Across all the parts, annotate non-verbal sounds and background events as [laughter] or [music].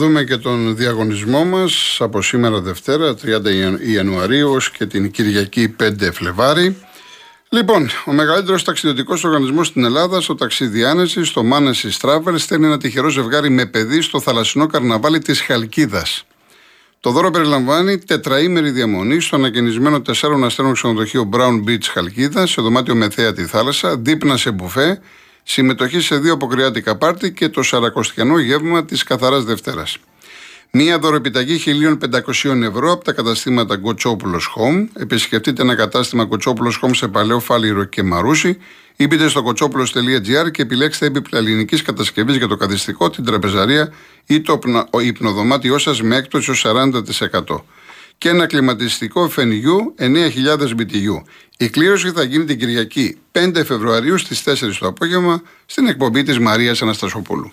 Για να δούμε και τον διαγωνισμό μας από σήμερα Δευτέρα 30 Ιανουαρίου και την Κυριακή 5 Φλεβάρι. Λοιπόν, ο μεγαλύτερος ταξιδιωτικός οργανισμός στην Ελλάδα, στο ταξίδι Άνεσης, στο Μάνεση Travel, στέλνει ένα τυχερό ζευγάρι με παιδί στο θαλασσινό καρναβάλι της Χαλκίδας. Το δώρο περιλαμβάνει τετραήμερη διαμονή στο ανακαινισμένο 4 αστέρων ξενοδοχείο Brown Beach Χαλκίδας, σε δωμάτιο με θέα τη θάλασσα, δίπνα σε μπουφέ, συμμετοχή σε δύο αποκριάτικα πάρτι και το σαρακοστιανό γεύμα της Καθαράς Δευτέρας. Μία δωρεπιταγή 1.500 ευρώ από τα καταστήματα Κοτσόπουλος Home. Επισκεφτείτε ένα κατάστημα Κοτσόπουλος Home σε Παλαιό Φάληρο και Μαρούσι ή μπείτε στο κοτσόπουλο.gr και επιλέξτε έπιπλα ελληνικής κατασκευής για το καθιστικό, την τραπεζαρία ή το υπνοδωμάτιό σας με έκπτωση 40%. Και ένα κλιματιστικό φενιού 9.000 BTU. Η κλήρωση θα γίνει την Κυριακή 5 Φεβρουαρίου στις 4 το απόγευμα στην εκπομπή της Μαρίας Αναστασοπούλου.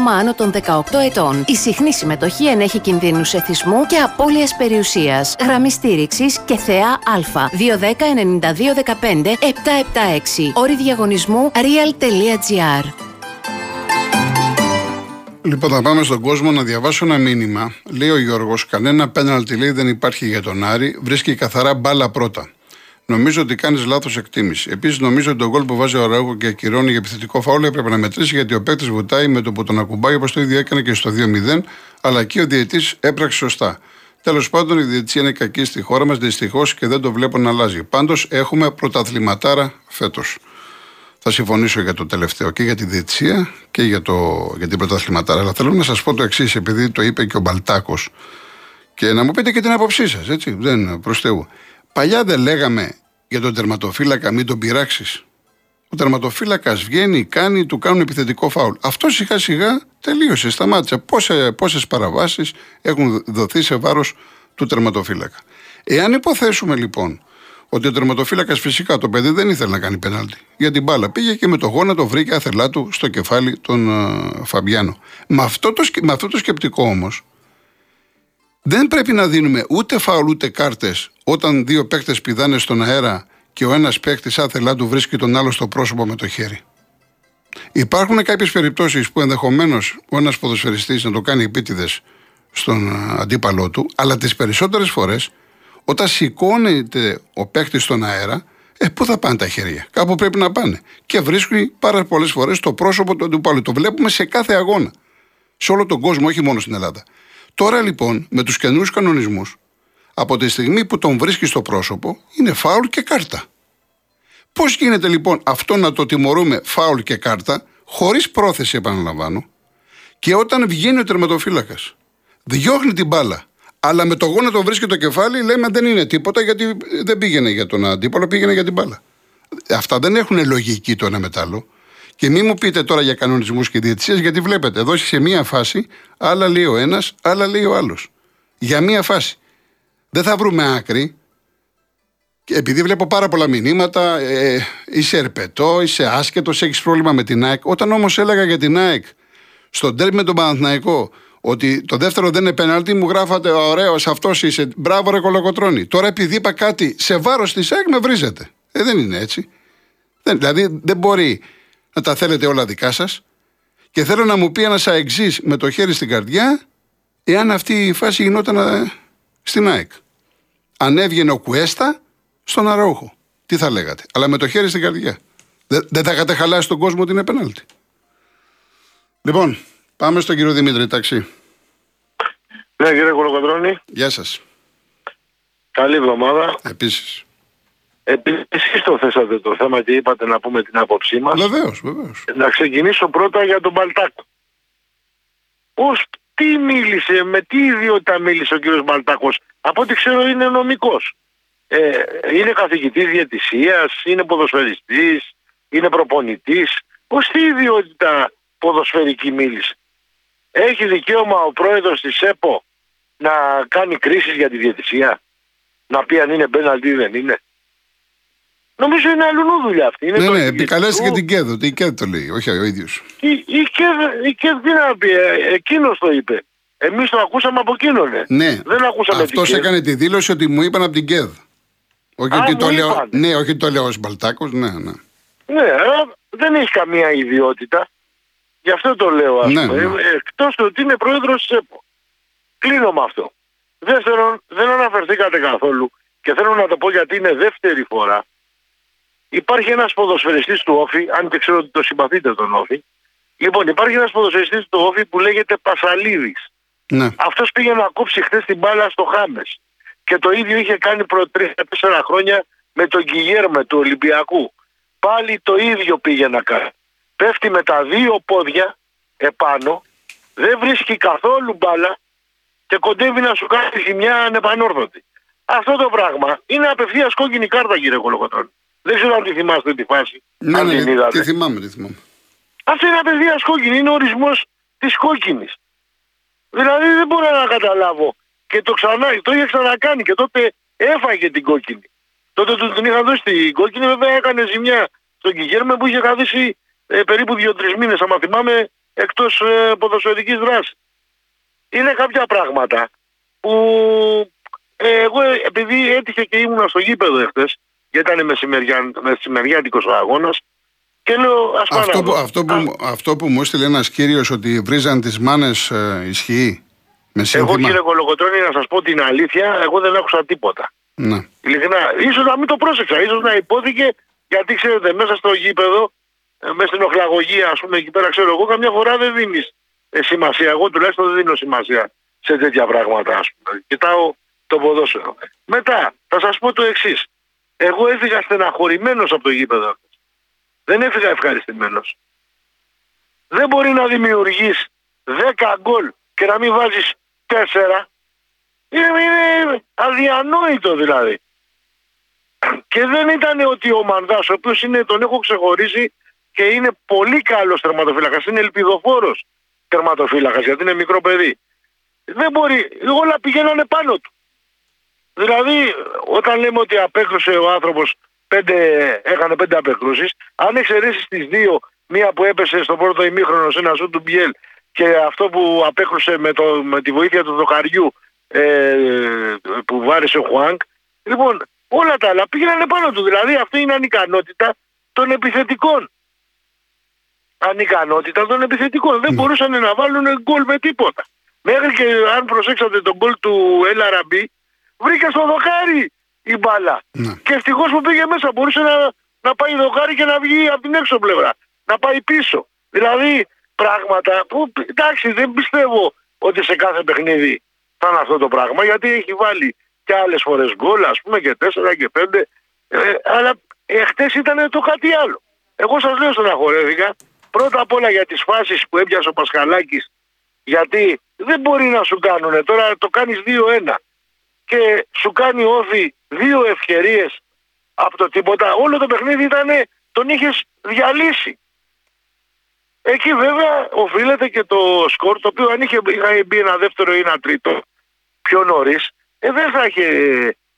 άτομα άνω των 18 ετών. Η συχνή συμμετοχή ενέχει κινδύνους εθισμού και απώλειας περιουσίας. Γραμμή στήριξης και θεά Α. 210-9215-776. Όρη διαγωνισμού real.gr. Λοιπόν, θα πάμε στον κόσμο να διαβάσω ένα μήνυμα. Λέει ο Γιώργος: Κανένα πέναλτι λέει δεν υπάρχει για τον Άρη. Βρίσκει καθαρά μπάλα πρώτα. Νομίζω ότι κάνεις λάθος εκτίμηση. Επίσης, νομίζω ότι το γκολ που βάζει ο Ραούχο και ακυρώνει για επιθετικό φάουλ έπρεπε να μετρήσει γιατί ο παίκτης βουτάει με το που τον ακουμπάει όπως το ίδιο έκανε και στο 2-0, αλλά εκεί ο διαιτή έπραξε σωστά. Τέλος πάντων, η διαιτησία είναι κακή στη χώρα μας δυστυχώς και δεν το βλέπω να αλλάζει. Πάντως, έχουμε πρωταθληματάρα φέτος. Θα συμφωνήσω για το τελευταίο και για τη διαιτησία και για, το, για την πρωταθληματάρα. Αλλά θέλω να σας πω το εξής, επειδή το είπε και ο Μπαλτάκος, και να μου πείτε και την άποψή σας, έτσι. Δεν προς Θεού. Παλιά δεν λέγαμε για τον τερματοφύλακα μην τον πειράξεις. Ο τερματοφύλακας βγαίνει, κάνει, του κάνουν επιθετικό φάουλ. Αυτό σιγά σιγά τελείωσε, σταμάτησε. Πόσε παραβάσεις έχουν δοθεί σε βάρος του τερματοφύλακα. Εάν υποθέσουμε λοιπόν ότι ο τερματοφύλακας φυσικά το παιδί δεν ήθελε να κάνει πέναλτι για την μπάλα, πήγε και με το γόνατο βρήκε άθελά του στο κεφάλι τον uh, Φαμπιάνο. Με αυτό το, με αυτό το σκεπτικό όμως, δεν πρέπει να δίνουμε ούτε φάουλ ούτε κάρτες όταν δύο παίκτες πηδάνε στον αέρα και ο ένας παίκτης άθελά του βρίσκει τον άλλο στο πρόσωπο με το χέρι. Υπάρχουν κάποιες περιπτώσεις που ενδεχομένως ο ένας ποδοσφαιριστής να το κάνει επίτηδες στον αντίπαλό του, αλλά τις περισσότερες φορές όταν σηκώνεται ο παίκτης στον αέρα, ε, πού θα πάνε τα χέρια, κάπου πρέπει να πάνε. Και βρίσκει πάρα πολλές φορές το πρόσωπο του αντιπάλου. Το βλέπουμε σε κάθε αγώνα. Σε όλο τον κόσμο, όχι μόνο στην Ελλάδα. Τώρα λοιπόν με τους καινούριους κανονισμούς από τη στιγμή που τον βρίσκει στο πρόσωπο είναι φάουλ και κάρτα. Πώς γίνεται λοιπόν αυτό να το τιμωρούμε φάουλ και κάρτα χωρίς πρόθεση επαναλαμβάνω και όταν βγαίνει ο τερματοφύλακας διώχνει την μπάλα αλλά με το γόνατο βρίσκει το κεφάλι λέμε δεν είναι τίποτα γιατί δεν πήγαινε για τον αντίπαλο πήγαινε για την μπάλα. Αυτά δεν έχουν λογική το ένα μετάλλο. Και μην μου πείτε τώρα για κανονισμούς και διαιτησίες, γιατί βλέπετε, εδώ σε μία φάση, άλλα λέει ο ένας, άλλα λέει ο άλλος. Για μία φάση. Δεν θα βρούμε άκρη. Και επειδή βλέπω πάρα πολλά μηνύματα, ε, είσαι ερπετό, είσαι άσχετο, έχεις πρόβλημα με την ΑΕΚ. Όταν όμως έλεγα για την ΑΕΚ στον τέρμι με τον Παναθηναϊκό ότι το δεύτερο δεν είναι πέναλτι, μου γράφατε ωραίος, αυτός είσαι. Μπράβο, ρε κολοκοτρόνη. Τώρα επειδή είπα κάτι σε βάρος της ΑΕΚ, με βρίζετε. Ε, δεν είναι έτσι. Δεν, δηλαδή δεν μπορεί να τα θέλετε όλα δικά σας. Και θέλω να μου πει ένας αεξής με το χέρι στην καρδιά, εάν αυτή η φάση γινόταν ε, στην ΑΕΚ. Αν έβγαινε ο Κουέστα στον Αραούχο. Τι θα λέγατε. Αλλά με το χέρι στην καρδιά. Δεν, θα είχατε χαλάσει τον κόσμο ότι είναι πενάλτη. Λοιπόν, πάμε στον κύριο Δημήτρη, ταξί. Ναι, κύριε Κολοκοντρώνη. Γεια σας. Καλή εβδομάδα. Επίσης. Επειδή εσεί το θέσατε το θέμα και είπατε να πούμε την άποψή μας. Βεβαίως, βεβαίως. Να ξεκινήσω πρώτα για τον Μπαλτάκο. Πώς, τι μίλησε, με τι ιδιότητα μίλησε ο κ. Μπαλτάκος; Από ό,τι ξέρω είναι νομικός. Ε, είναι καθηγητής διαιτησίας, είναι ποδοσφαιριστής, είναι προπονητής. Πώς τι ιδιότητα ποδοσφαιρική μίλησε; έχει δικαίωμα ο πρόεδρος της ΕΠΟ να κάνει κρίσεις για τη διαιτησία; Να πει αν είναι μπέναλτι ή δεν είναι; Νομίζω είναι αλλού δουλειά αυτή. Είναι ναι, το ναι, ίδιο. επικαλέσει και την ΚΕΔ. Ότι η ΚΕΔ το λέει, όχι ο ίδιος. Η, η, ΚΕΔ, η ΚΕΔ τι να πει, ε, εκείνος το είπε. Εμείς το ακούσαμε από εκείνον. ε. Ναι, Δεν ακούσαμε αυτός την ΚΕΔ. έκανε τη δήλωση ότι μου είπαν από την ΚΕΔ. Όχι Α, ότι μου το λέω. είπανε. Ναι, όχι ότι το λέω ως Μπαλτάκος. Ναι, ναι. Ναι, αλλά δεν έχει καμία ιδιότητα. Γι' αυτό το λέω, ας Ναι, πούμε. ναι. Ε, Εκτός του ότι είναι πρόεδρος της ΕΠΟ. Κλείνω με αυτό. Δεύτερον, δεν αναφερθήκατε καθόλου και θέλω να το πω γιατί είναι δεύτερη φορά. Υπάρχει ένας ποδοσφαιριστής του Όφη, αν και ξέρω ότι το συμπαθείτε τον Όφη. Λοιπόν, υπάρχει ένας ποδοσφαιριστής του Όφη που λέγεται Πασαλίδης. ναι. Αυτός πήγε να κόψει χθες την μπάλα στο Χάμες. Και το ίδιο είχε κάνει προ 3-4 χρόνια με τον Κιγέρμε του Ολυμπιακού. Πάλι το ίδιο πήγε να κάνει. Πέφτει με τα δύο πόδια επάνω, δεν βρίσκει καθόλου μπάλα και κοντεύει να σου κάνει ζημιά ανεπανόρθωτη. Αυτό το πράγμα είναι απευθείας κόκκινη κάρτα κύριε Κολοκοτρώνη. Δεν ξέρω αν τη θυμάστε τη φάση. Ναι, αν ναι, την ναι, είδατε. τη θυμάμαι, τη θυμάμαι. Αυτό είναι απευθεία κόκκινη, είναι ο ορισμός της κόκκινη. Δηλαδή δεν μπορώ να καταλάβω. Και το ξανά, το είχε ξανακάνει και τότε έφαγε την κόκκινη. Τότε του την είχαν δώσει την κόκκινη, βέβαια έκανε ζημιά στον Κιγέρμε που είχε καθίσει ε, περίπου 2-3 μήνες, άμα θυμάμαι, εκτός ε, ποδοσφαιρικής δράσης. Είναι κάποια πράγματα που ε, εγώ ε, επειδή έτυχε και ήμουνα στο γήπεδο εχθές, γιατί ήταν μεσημεριά, μεσημεριάτικος ο αγώνας, και λέω ας πάμε Αυτό να που, δω. αυτό, που, Α, μου- αυτό που μου έστειλε ένας κύριος ότι βρίζαν τις μάνες ισχύει. Με Εγώ σύνθημα. κύριε Κολοκοτρώνη να σας πω την αλήθεια, εγώ δεν άκουσα τίποτα. Ναι. Ειλικρινά, ίσως να μην το πρόσεξα, ίσως να υπόθηκε, γιατί ξέρετε μέσα στο γήπεδο, ε, μέσα στην οχλαγωγία ας πούμε εκεί πέρα ξέρω εγώ, καμιά φορά δεν δίνεις ε, σημασία, εγώ τουλάχιστον δεν δίνω σημασία σε τέτοια πράγματα ας πούμε. Κοιτάω το ποδόσφαιρο. Μετά θα σας πω το εξής. Εγώ έφυγα στεναχωρημένος από το γήπεδο. Δεν έφυγα ευχαριστημένος. Δεν μπορεί να δημιουργείς 10 γκολ και να μην βάζεις 4. Είναι, είναι αδιανόητο δηλαδή. Και δεν ήταν ότι ο Μανδάς, ο οποίος είναι, τον έχω ξεχωρίσει και είναι πολύ καλός τερματοφύλακας, είναι ελπιδοφόρος τερματοφύλακας γιατί είναι μικρό παιδί. Δεν μπορεί, όλα πηγαίνανε πάνω του. Δηλαδή, όταν λέμε ότι απέκρουσε ο άνθρωπος πέντε, έκανε πέντε απεκρούσεις, αν εξαιρέσεις τις δύο, μία που έπεσε στο πρώτο ημίχρονο σε ένα σου του Μπιέλ και αυτό που απέκρουσε με, το, με τη βοήθεια του Δοκαριού ε, που βάρισε ο Χουάνκ, λοιπόν, όλα τα άλλα πήγαιναν πάνω του. Δηλαδή, αυτή είναι ανικανότητα των επιθετικών. Ανικανότητα των επιθετικών. Δεν μπορούσαν να βάλουν γκολ με τίποτα. Μέχρι και αν προσέξατε τον γκολ του Ελ Αραμπή, βρήκε στο δοκάρι η μπάλα. Ναι. Και ευτυχώς που πήγε μέσα. Μπορούσε να, να πάει δοκάρι και να βγει από την έξω πλευρά. Να πάει πίσω. Δηλαδή πράγματα που εντάξει δεν πιστεύω ότι σε κάθε παιχνίδι θα είναι αυτό το πράγμα γιατί έχει βάλει και άλλες φορές γκολ ας πούμε και τέσσερα και πέντε ε, αλλά εχθές ήταν το κάτι άλλο. Εγώ σας λέω στεναχωρέθηκα πρώτα απ' όλα για τις φάσεις που έπιασε ο Πασχαλάκης γιατί δεν μπορεί να σου κάνουν τώρα το κάνεις 2-1 και σου κάνει όφη δύο ευκαιρίες από το τίποτα. Όλο το παιχνίδι ήταν, τον είχες διαλύσει. Εκεί βέβαια οφείλεται και το σκορ το οποίο αν είχε, είχα μπει ένα δεύτερο ή ένα τρίτο πιο νωρίς, ε, δεν θα είχε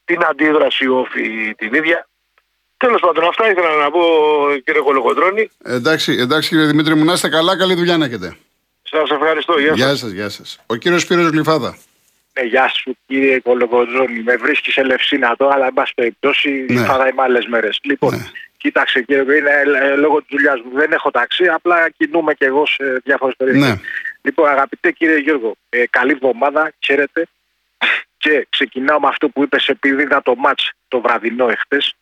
την αντίδραση όφη την ίδια. Τέλος πάντων, αυτά ήθελα να πω κύριε Κολοκοντρώνη. Εντάξει, εντάξει κύριε Δημήτρη μου, να είστε καλά, καλή δουλειά να έχετε. Σας ευχαριστώ. Γεια σας. Γεια σας, γεια σας. Ο κύριος Σπύρος Γλυφάδα. Ναι, γεια σου κύριε Κολοκοντρώνη. Με βρίσκεις σε Λευσίνα τώρα, αλλά εν πάση περιπτώσει Ναι. θα είμαι άλλε μέρες. Λοιπόν, Ναι. κοίταξε κύριε, είναι ε, λόγω της δουλειάς μου. Δεν έχω ταξί, απλά κινούμαι και εγώ σε διάφορες περιοχές. Ναι. Λοιπόν, αγαπητέ κύριε Γιώργο, ε, καλή εβδομάδα, χαίρετε. Και ξεκινάω με αυτό που είπες επειδή είδα το ματς το βραδινό εχθές.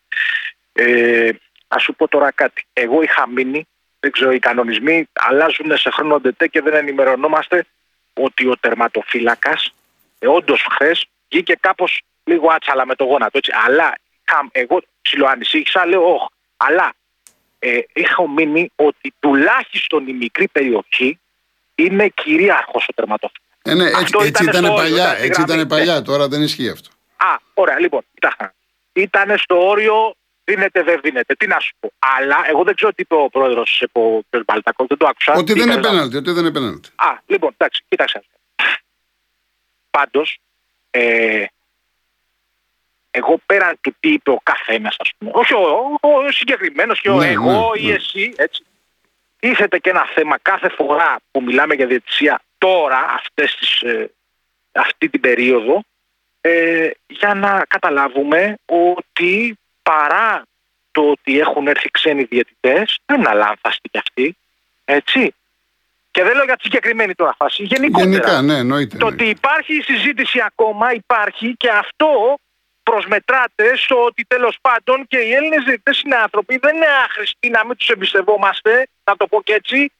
Ε, να σου πω τώρα κάτι. Εγώ είχα μείνει, δεν ξέρω, οι κανονισμοί αλλάζουν σε χρόνο ντετέ και δεν ενημερωνόμαστε ότι ο τερματοφύλακας ε, όντως χθες βγήκε κάπως λίγο άτσαλα με το γόνατο. Έτσι. Αλλά είχα, εγώ ψιλοανησύχησα, λέω, όχ. Αλλά ε, είχα μείνει ότι τουλάχιστον η μικρή περιοχή είναι κυρίαρχος ο τερματοφύλακας. Ε, ναι, έτσι, Αυτό έτσι ήταν ήταν στο όριο, παλιά. ήταν στη Έτσι γραμμή. ήταν παλιά, τώρα δεν ισχύει αυτό. Α, ωραία, λοιπόν, κοιτάξτε. Ήταν στο όριο δίνεται, δεν δίνεται. Τι να σου πω. Αλλά εγώ δεν ξέρω τι είπε ο πρόεδρος ο κ. Μπαλτακός, δεν το άκουσα. Ότι Τι δεν είναι είπε, πέναλτι, ότι δεν είναι πέναλτι. Α, λοιπόν, εντάξει, κοίταξε. Πάντως, ε, εγώ πέραν του τι είπε ο καθένα, ας πούμε, όχι ο, ο συγκεκριμένος και ο Ναι, εγώ ναι, ή ναι. εσύ, έτσι. Τίθεται και ένα θέμα κάθε φορά που μιλάμε για διαιτησία τώρα, αυτές τις, ε, αυτή την περίοδο, ε, για να καταλάβουμε ότι παρά το ότι έχουν έρθει ξένοι διαιτητές, δεν είναι αλάνθαστοι κι αυτοί, έτσι. Και δεν λέω για τη συγκεκριμένη τώρα φάση, γενικότερα. Γενικά, ναι, εννοείται. Το εννοείται. ότι υπάρχει η συζήτηση ακόμα υπάρχει και αυτό προσμετράται στο ότι τέλος πάντων και οι Έλληνες διαιτητές είναι άνθρωποι, δεν είναι άχρηστοι να μην τους εμπιστευόμαστε, να το πω και έτσι,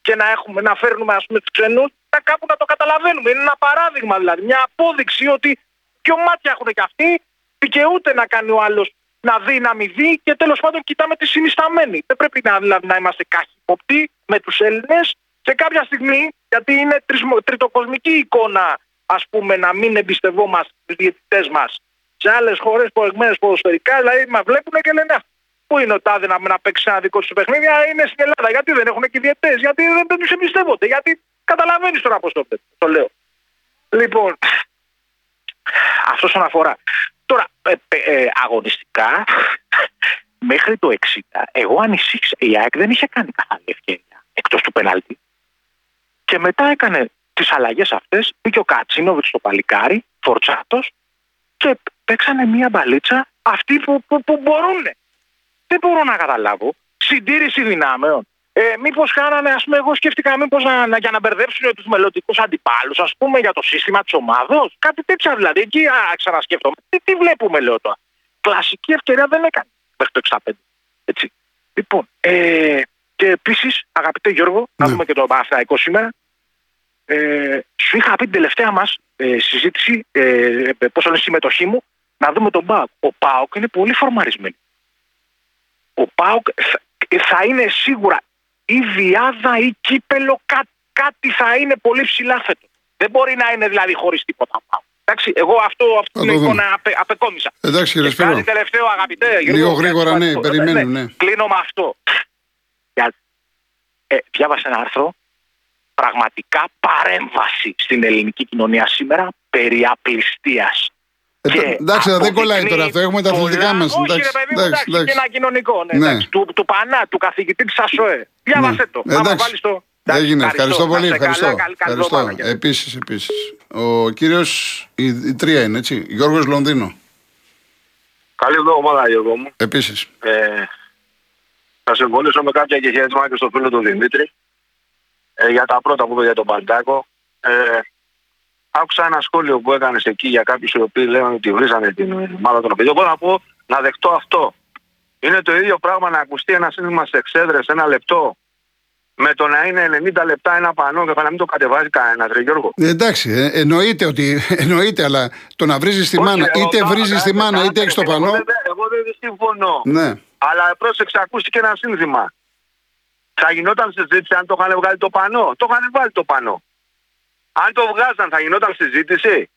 και να, έχουμε, να φέρνουμε ας πούμε τους ξένους, να κάπου να το καταλαβαίνουμε. Είναι ένα παράδειγμα δηλαδή, μια απόδειξη ότι πιο μάτια έχουν και αυτοί, δικαιούται να κάνει ο άλλος να δει, να μην δει και τέλος πάντων κοιτάμε τη συνισταμένη. Δεν πρέπει να, δηλαδή, να είμαστε καχυποπτοί με τους Έλληνες και κάποια στιγμή, γιατί είναι τρισμο- τριτοκοσμική εικόνα, ας πούμε, να μην εμπιστευόμαστε τους διαιτητές μας σε άλλες χώρες προηγμένες ποδοσφαιρικά, δηλαδή μα βλέπουν και λένε «Α, Πού είναι ο τάδε να, να παίξει ένα δικό του παιχνίδι, Α, είναι στην Ελλάδα. Γιατί δεν έχουν και διαιτητές, γιατί δεν, δεν τους εμπιστεύονται, γιατί καταλαβαίνεις τώρα πώς το, το λέω. Λοιπόν, αυτό όσον αφορά. Τώρα, ε, ε, ε, αγωνιστικά, μέχρι το 60, εγώ ανησύχησα. Η ΑΕΚ δεν είχε κάνει καθόλου ευκαιρία εκτός του πενάλτη. Και μετά έκανε τις αλλαγές αυτές. Μπήκε ο Κατσίνοβιτς στο παλικάρι, φορτσάτος, και παίξανε μία μπαλίτσα αυτοί που, που, που μπορούν. Δεν μπορώ να καταλάβω. Συντήρηση δυνάμεων. Ε, μήπως κάνανε, ας πούμε, εγώ σκέφτηκα μήπως να, να, για να μπερδέψουν τους μελλοντικούς αντιπάλους, ας πούμε, για το σύστημα της ομάδος. Κάτι τέτοια δηλαδή. Εκεί α, ξανασκέφτομαι. Τι, τι βλέπουμε, λέω τώρα. Κλασική ευκαιρία δεν έκανε μέχρι το 65. Έτσι. Λοιπόν, ε, και επίσης, αγαπητέ Γιώργο, να Ναι. δούμε και το Παναθηναϊκό σήμερα. Ε, σου είχα πει την τελευταία μας ε, συζήτηση, ε, ε, πόσο είναι η συμμετοχή μου, να δούμε τον Πάοκ. Ο Πάοκ είναι πολύ φορμαρισμένο. Ο Πάοκ θα, θα είναι σίγουρα ή διάδα ή κύπελο, κά, κάτι θα είναι πολύ ψηλά φέτος. Δεν μπορεί να είναι δηλαδή χωρίς τίποτα ο Πάοκ. Εντάξει, εγώ αυτό, αυτή Θα την το δούμε. εικόνα απε, απεκόμισα. Εντάξει, κύριε Και Σπύρο. κάτι τελευταίο, αγαπητέ. Λίγο Γιώργο, γρήγορα, κάτι ναι, σημαντικό. περιμένουν, ναι. Κλείνω με αυτό. Για- Ε, διάβασα ένα άρθρο. Πραγματικά παρέμβαση στην ελληνική κοινωνία σήμερα περί απληστίας. Ε, Και το- εντάξει, δεν αποδεικνύει κολάει τώρα αυτό. Έχουμε τα πολλά- αθλητικά μας. Όχι, ρε παιδί μου, εντάξει, και ένα κοινωνικό. Ναι, Ναι. εντάξει, του, του Πανά, του καθηγητή της ΑΣΟΕ. Διάβασε το. Άμα Εντάξει. βάλεις το. Εντάξει, Έγινε. Ευχαριστώ πολύ. Να είστε Ευχαριστώ. καλά, καλή- καλή ευχαριστώ. εβδομάδα. Επίσης, επίσης. Ο κύριος. Η, η τρία είναι έτσι. Γιώργος Λονδίνο. Καλή εβδομάδα, Γιώργο μου. Επίσης. Ε, θα συμφωνήσω με κάποια και χαίρετημα και στο φίλο του Δημήτρη ε, για τα πρώτα που είπε για τον Παλτάκο. Ε, άκουσα ένα σχόλιο που έκανες εκεί για κάποιους οι οποίοι λένε ότι βρίζανε την ομάδα των παιδιών. Εγώ να πω να δεχτώ αυτό. Είναι το ίδιο πράγμα να ακουστεί ένα σύνθημα σε εξέδρες ένα λεπτό με το να είναι 90 λεπτά ένα πανό και να μην το κατεβάζει κανένας, Ρε Γιώργο. Ε, εντάξει, ε, εννοείται ότι. [laughs] Εννοείται, αλλά το να βρίζεις τη Όχι, μάνα, εγώ είτε κάνω, βρίζεις τη κάνω, μάνα, κάνω, είτε έχεις το εγώ πανό. δεν- Εγώ δεν συμφωνώ. Ναι. Αλλά πρόσεξε, ακούστηκε ένα σύνθημα. Θα γινόταν συζήτηση αν το είχαν βγάλει το πανό. Το είχαν βάλει το πανό. Αν το βγάζαν, θα γινόταν συζήτηση.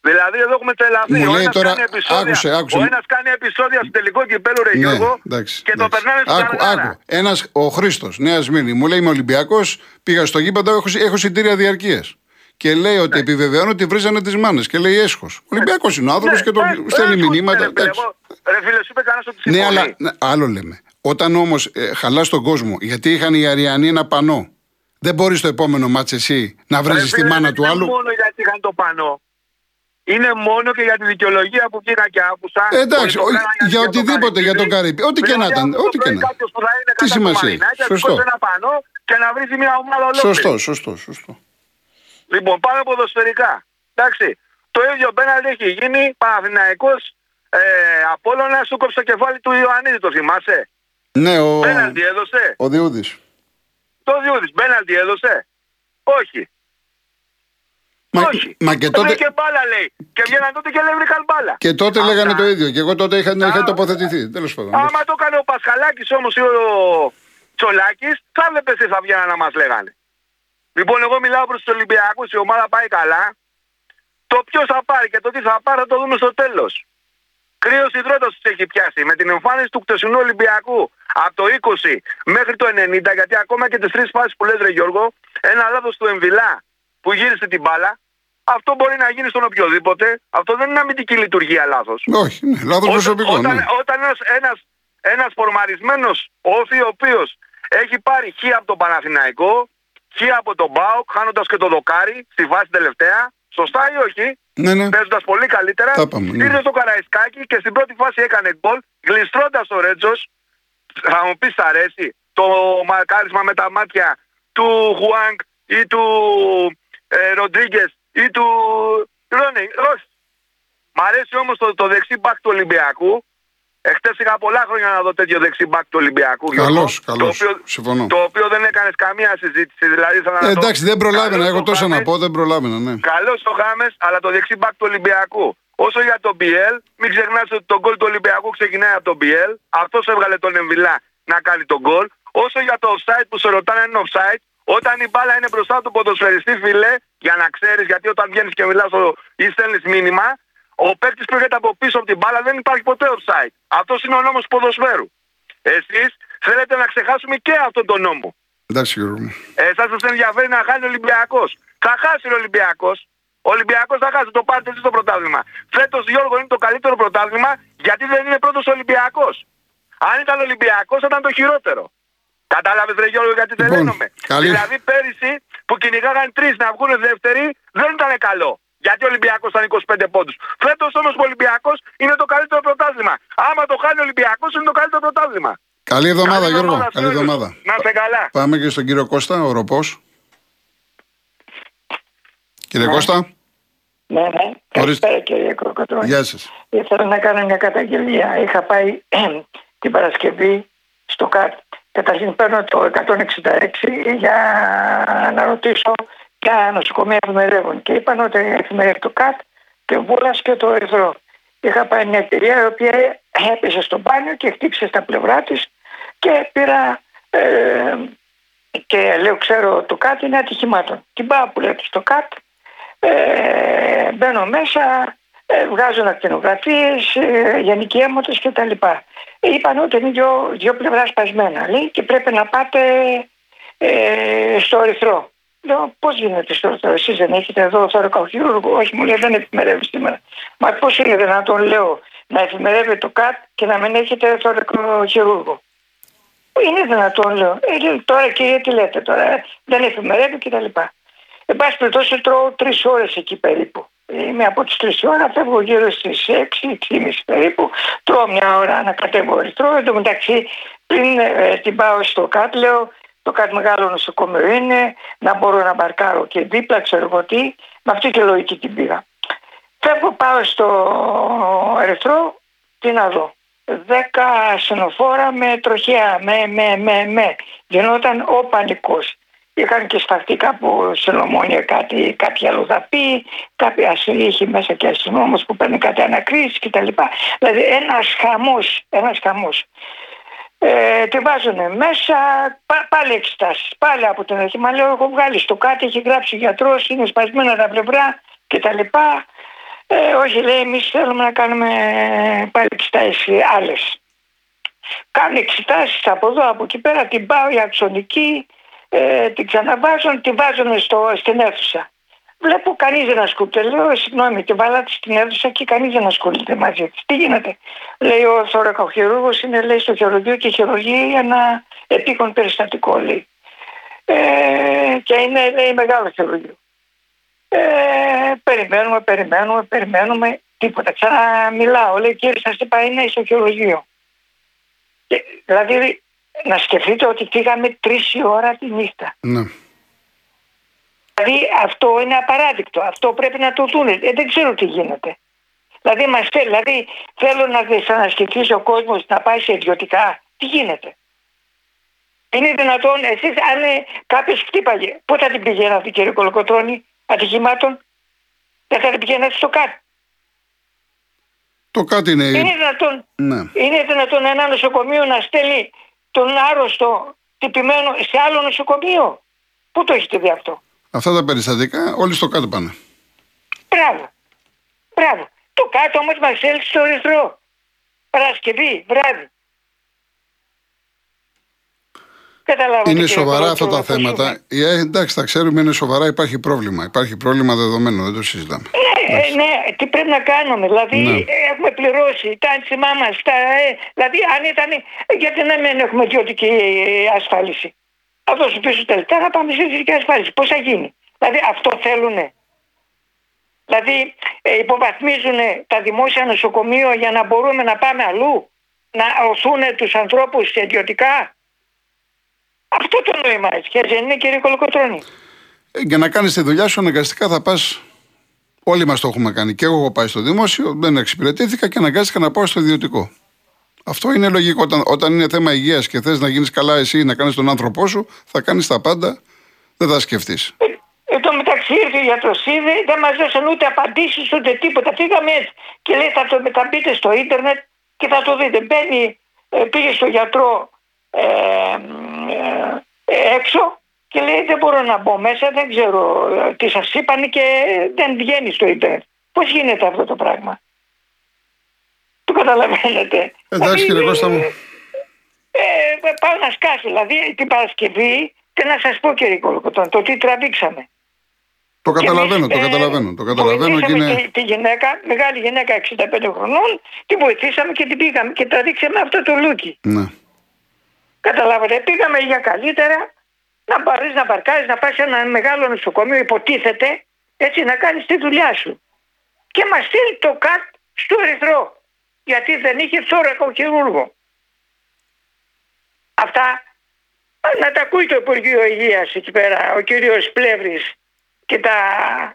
Δηλαδή, εδώ έχουμε τρελαθεί. Μου Ο λέει ένας τώρα- κάνει επεισόδια, άκουσε, άκουσε. Ο ένας κάνει επεισόδια στο τελικό κυπέλου, ρε Γιώργο, Ναι, εντάξει, και το εντάξει. περνάνε στην Άκου, καρδάρα. άκου. Ένας, ο Χρήστος, Νέας Σμύρνη, μου λέει Είμαι Ολυμπιακός, πήγα στο γήπεδο, έχω, έχω συντήρια διαρκείας. Και λέει Ναι. ότι επιβεβαιώνω ότι βρίζανε τις μάνες. Και λέει έσχος. Ολυμπιακός είναι ο άνθρωπος Ναι, και τον ε, στέλνει έσχος, μηνύματα. ρε φίλε, εντάξει. εγώ- Ρε φίλε, σου είπε κανένας ότι Ναι, συμφωνεί. αλλά ναι, άλλο λέμε. Όταν όμως ε, χαλάς τον κόσμο, γιατί είχαν οι Αριανοί ένα πανό, δεν μπορείς το επόμενο μάτς εσύ να Ρε βρίζεις τη φίλε, μάνα δεν του είναι άλλου; μόνο γιατί είχαν το πανό. Είναι μόνο και για τη δικαιολογία που βγήκα και άκουσα. Ε, εντάξει, ότι το ο- κάνανε για το οτιδήποτε, για τον Καρύπη. Ό,τι και να Δηλαδή, ήταν, αύριο το ό,τι και πρωί να. κάποιος που θα είναι Τι κατά το σημασία έχει; Μαρινάκη, θα Σωστό. σηκώσει ένα πανό και να βρει μια ομάδα ολόκληρη. Σωστό, σωστό, σωστό. Λοιπόν, πάμε ποδοσφαιρικά. Εντάξει. Το ίδιο πέναλτι έχει γίνει. Παναθηναϊκός ε, Απόλλωνας σου κόψε το κεφάλι του Ιωαννίδη, το θυμάσαι; Ναι, ο, Πέναλτι έδωσε. ο Διούδης. Το Διούδης, πέναλτι έδωσε. Όχι. Μα, Όχι. μα και τότε, Βρήκε μπάλα λέει. Και βγαίναν τότε και λέει βρήκαν μπάλα. και τότε Αυτά. λέγανε το ίδιο. Και εγώ τότε είχα, είχα Α, τοποθετηθεί. Τέλος πάντων. Άμα το έκανε ο Πασχαλάκης όμως ή ο Τσολάκης, θα βλέπεις τι θα βγαίναν να μας λέγανε. Λοιπόν, εγώ μιλάω προς τους Ολυμπιακούς, η ομάδα πάει καλά. Το ποιος θα πάρει και το τι θα πάρει θα το δούμε στο τέλος. Κρύος υδρότα τους έχει πιάσει με την εμφάνιση του χτεσινού Ολυμπιακού από το 20 μέχρι το 90, γιατί ακόμα και τις τρεις φάσεις που λες Ρε Γιώργο, ένα λάθος του Εμβιλά που γύρισε την μπάλα, αυτό μπορεί να γίνει στον οποιοδήποτε. Αυτό δεν είναι αμυντική λειτουργία λάθος. Όχι, ναι, λάθος προσωπικό. Όταν, ναι. όταν ένας, ένας, ένας φορμαρισμένος όφη ο οποίος έχει πάρει χ από τον Παναθηναϊκό, χ από τον Μπάουκ, χάνοντας και το δοκάρι στη βάση τελευταία, σωστά ή όχι, Ναι, ναι. παίζοντας πολύ καλύτερα, Τα είπαμε, ναι. ήρθε στο Καραϊσκάκι και στην πρώτη φάση έκανε γκολ, γλιστρώντας ο Ρέτζος, θα μου πεις θα αρέσει το μαρκάρισμα με τα μάτια του Χουάνκ ή του ε, Ροντρίγκες ή του Ρόνι. Όχι. Μ' αρέσει όμως το, το δεξί μπακ του Ολυμπιακού. Εχθές είχα πολλά χρόνια να δω τέτοιο δεξί μπακ του Ολυμπιακού. Γιώργο, Καλώς, το καλώς. οποίο- Συμφωνώ. Το οποίο δεν έκανες καμία συζήτηση. Δηλαδή θα Ε, εντάξει, δεν προλάβαινα. Καλώς Έχω το τόσα να Χάμες. πω, δεν προλάβαινα, ναι. Καλός ο Χάμε, αλλά το δεξί μπακ του Ολυμπιακού. Όσο για τον BL, μην ξεχνάτε ότι το γκολ του Ολυμπιακού ξεκινάει από τον BL. Αυτός έβγαλε τον Εμβιλά να κάνει τον γκολ. Όσο για το offside που σε ρωτάνε αν είναι offside, όταν η μπάλα είναι μπροστά του ποδοσφαιριστή, φιλέ, για να ξέρεις, γιατί όταν βγαίνεις και μιλάς ή στέλνεις μήνυμα, ο παίκτης που έρχεται από πίσω από την μπάλα δεν υπάρχει ποτέ offside. Αυτός είναι ο νόμος του ποδοσφαίρου. Εσείς θέλετε να ξεχάσουμε και αυτόν τον νόμο. Εντάξει, Γιώργο μου. Εσά σας ενδιαφέρει να χάνει ο Ολυμπιακός. Θα χάσει ο Ολυμπιακός. Ο Ολυμπιακός θα χάσει. Το πάρετε εσείς το πρωτάθλημα. Φέτος Γιώργο είναι το καλύτερο πρωτάθλημα γιατί δεν είναι πρώτος Ολυμπιακός. Αν ήταν Ολυμπιακός θα ήταν το χειρότερο. Κατάλαβες ρε Γιώργο γιατί Λοιπόν, τρελαίνομαι. καλή- Δηλαδή πέρυσι που κυνηγάγαν τρεις να βγουν δεύτεροι δεν ήταν καλό. Γιατί ο Ολυμπιακός ήταν 25 πόντους. Φέτος όμως ο Ολυμπιακός είναι το καλύτερο πρωτάθλημα. Άμα το χάνει ο Ολυμπιακός είναι το καλύτερο πρωτάθλημα. Καλή εβδομάδα, Καλή Γιώργο. εβδομάδα, Καλή φίλους. εβδομάδα. Να είστε καλά. Πάμε και στον κύριο Κώστα, ο Ροπός. Κύριε Κώστα, Ναι, ναι. Καλησπέρα κύριε Κροκοτρώνη. γεια σας. Ήθελα να κάνω μια καταγγελία. Είχα πάει την Παρασκευή στο ΚΑΤ. Καταρχήν παίρνω το 166 για να ρωτήσω ποια νοσοκομεία εφημερεύουν. Και είπαν ότι εφημερεύει το ΚΑΤ και Βούλα και το Ερυθρό. Είχα πάει μια εταιρεία η οποία έπεσε στο μπάνιο και χτύπησε στα πλευρά της και πήρα. Ε, και λέω, ξέρω, το ΚΑΤ είναι ατυχημάτων. Την πάω που λέτε στο ΚΑΤ, ε, μπαίνω μέσα, ε, βγάζουν ακτινογραφίες, ε, γενικοί αίματος και τα λοιπά. Ε, είπαν ότι είναι δύο, δύο πλευρά σπασμένα, λέει, και πρέπει να πάτε ε, στο ερυθρό. Λέω, πώς γίνεται στο ερυθρό, εσείς δεν έχετε εδώ θωρακοχειρούργο. Όχι, μου λέει, δεν εφημερεύεις σήμερα. Μα πώς είναι δυνατόν, λέω, να εφημερεύει το ΚΑΤ και να μην έχετε θωρακοχειρούργο. Είναι δυνατόν, λέω. Ε, λέω, τώρα κύριε, τι λέτε τώρα, ε, δεν εφημερεύει κτλ. Εν πάση περιπτώσει, τρώω τρεις ώρες εκεί περίπου. Είμαι από τις τρεις ώρα, φεύγω γύρω στις 6, 6.30 περίπου. Τρώω μια ώρα να κατέβω ερυθρό. Εν τω μεταξύ, πριν ε, την πάω στο ΚΑΤ, λέω το ΚΑΤ μεγάλο νοσοκομείο είναι, να μπορώ να μπαρκάρω και δίπλα, ξέρω εγώ τι. Με αυτή τη λογική την πήγα. Φεύγω, πάω στο ερυθρό, τι να δω. Δέκα ασθενοφόρα με τροχέα, με, με, με, με. Γινόταν ο πανικός. Είχαν και σταθεί κάπου σε λομόνια κάτι, κάποια αλλοδαπή, κάποια είχε μέσα και αστυνόμος που παίρνει κάτι ανακρίσεις κτλ. Δηλαδή ένας χαμός, ένας χαμός. Ε, τη βάζουν μέσα, πά, πάλι εξετάσεις, πάλι από την αρχή. Μα λέω, έχω βγάλει στο κάτι, έχει γράψει γιατρός, είναι σπασμένα τα πλευρά κτλ. Ε, όχι, λέει, εμείς θέλουμε να κάνουμε πάλι εξετάσεις άλλες. Κάνουν εξετάσεις από εδώ, από εκεί πέρα, την πάω η αξονική, ε, την ξαναβάζουν, την βάζουν στο, στην αίθουσα. Βλέπω κανείς δεν ασχολείται. Λέω, συγγνώμη, την βάλατε στην αίθουσα και κανείς δεν ασχολείται μαζί της. Τι γίνεται; Λέει ο θωρακοχειρούργος είναι λέει, στο χειρουργείο και χειρουργεί ένα επίκον περιστατικό, λέει. Ε, και είναι λέει, μεγάλο χειρουργείο. Ε, περιμένουμε, περιμένουμε, περιμένουμε. Τίποτα. Ξαναμιλάω. Λέει, κύριε, σας είπα, είναι στο χειρουργείο. Και, δηλαδή, να σκεφτείτε ότι φύγαμε τρεις η ώρα τη νύχτα. Ναι. Δηλαδή αυτό είναι απαράδεικτο. Αυτό πρέπει να το δούνε. Ε, δεν ξέρω τι γίνεται. Δηλαδή, μας θέλει, δηλαδή θέλω να δυσανασκεφτεί ο κόσμος να πάει σε ιδιωτικά. Τι γίνεται; Είναι δυνατόν εσείς, αν κάποιος χτύπαγε, πού θα την πηγαίνατε, κύριε Κολοκοτρόνη, ατυχημάτων, δεν θα την πηγαίνατε στο κάτω. Το κάτι είναι. Είναι δυνατόν, Ναι. είναι δυνατόν ένα νοσοκομείο να στέλνει τον άρρωστο τυπημένο σε άλλο νοσοκομείο; Πού το έχετε δει αυτό; Αυτά τα περιστατικά όλοι στο κάτω πάνε. Μπράβο. Μπράβο. Το κάτω όμως μας έλειψε στο ερυθρό. Παρασκευή, βράδυ. Καταλάβατε, Είναι κύριε σοβαρά αυτά Κολοκοτρώνη, τα πώς θέματα. Ε, εντάξει, τα ξέρουμε, είναι σοβαρά, υπάρχει πρόβλημα. Υπάρχει πρόβλημα δεδομένο, δεν το συζητάμε. Ε, ε, ναι, τι πρέπει να κάνουμε. Δηλαδή, Ναι. ε, έχουμε πληρώσει τα άντσιμά μας. Ε, δηλαδή, αν ήταν. Γιατί να μην έχουμε ιδιωτική ε, ασφάλιση; Θα δώσω πίσω τα λεφτά, θα πάμε σε ιδιωτική ασφάλιση. Πώς θα γίνει; Δηλαδή, αυτό θέλουνε; Δηλαδή, ε, υποβαθμίζουν τα δημόσια νοσοκομεία για να μπορούμε να πάμε αλλού; Να οθούν τους ανθρώπους ιδιωτικά. Αυτό το νόημα έχει. Και δεν είναι, κύριε Κολοκοτρώνη; Ε, Για να κάνεις τη δουλειά σου, αναγκαστικά θα πας. Όλοι μας το έχουμε κάνει. Και εγώ έχω πάει στο δημόσιο, δεν εξυπηρετήθηκα και αναγκάστηκα να πάω στο ιδιωτικό. Αυτό είναι λογικό. Όταν, όταν είναι θέμα υγείας και θες να γίνεις καλά εσύ, να κάνεις τον άνθρωπό σου, θα κάνεις τα πάντα, δεν θα σκεφτείς. Ε, Εν τω μεταξύ ήρθε ο γιατρός είδε, δεν μας δώσαν ούτε απαντήσεις ούτε τίποτα. Πήγαμε έτσι; Και λέει θα το μεταμπείτε στο ίντερνετ και θα το δείτε. Μπαίνει, ε, πήγε στο γιατρό ε, ε, έξω και λέει δεν μπορώ να μπω μέσα, δεν ξέρω ε, τι σας είπαν και δεν βγαίνει στο ίντερνετ. Πώς γίνεται αυτό το πράγμα; Το καταλαβαίνετε. Εντάξει, κύριε Κώστα μου. Ε, ε, πάω να σκάσει. Δηλαδή την Παρασκευή, τι να σας πω κύριε Κολοκοτών, το τι τραβήξαμε. Το Και καταλαβαίνω, εμείς, το ε, καταλαβαίνω. Το καταλαβαίνω και βοηθήσαμε είναι. τη, τη γυναίκα, μεγάλη γυναίκα 65 χρονών, τη βοηθήσαμε και την πήγαμε και τραβήξαμε αυτό το λούκι. Ναι. Καταλάβατε, πήγαμε για καλύτερα να πάρεις να παρκάρεις, να πας σε ένα μεγάλο νοσοκομείο, υποτίθεται, έτσι να κάνεις τη δουλειά σου. Και μας στείλει το ΚΑΤ στο ερυθρό. Γιατί δεν είχε θώρακο χειρούργο. Αυτά ε, να τα ακούει το Υπουργείο Υγείας εκεί πέρα, ο κύριος Πλεύρης και τα,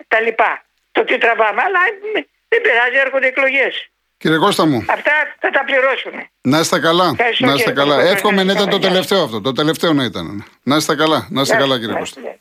τα λοιπά. Το τι τραβάμε. Αλλά ε, δεν πειράζει, έρχονται εκλογές. Κύριε Κώστα μου, Αυτά θα τα πληρώσουμε. να είστε καλά. Ευχαριστώ, Να είστε κύριε καλά. Κώστα. Εύχομαι να ήταν το Γεια σας. τελευταίο αυτό. Το τελευταίο να ήταν. Να είστε καλά. Να είστε καλά, κύριε Να Κώστα. είστε.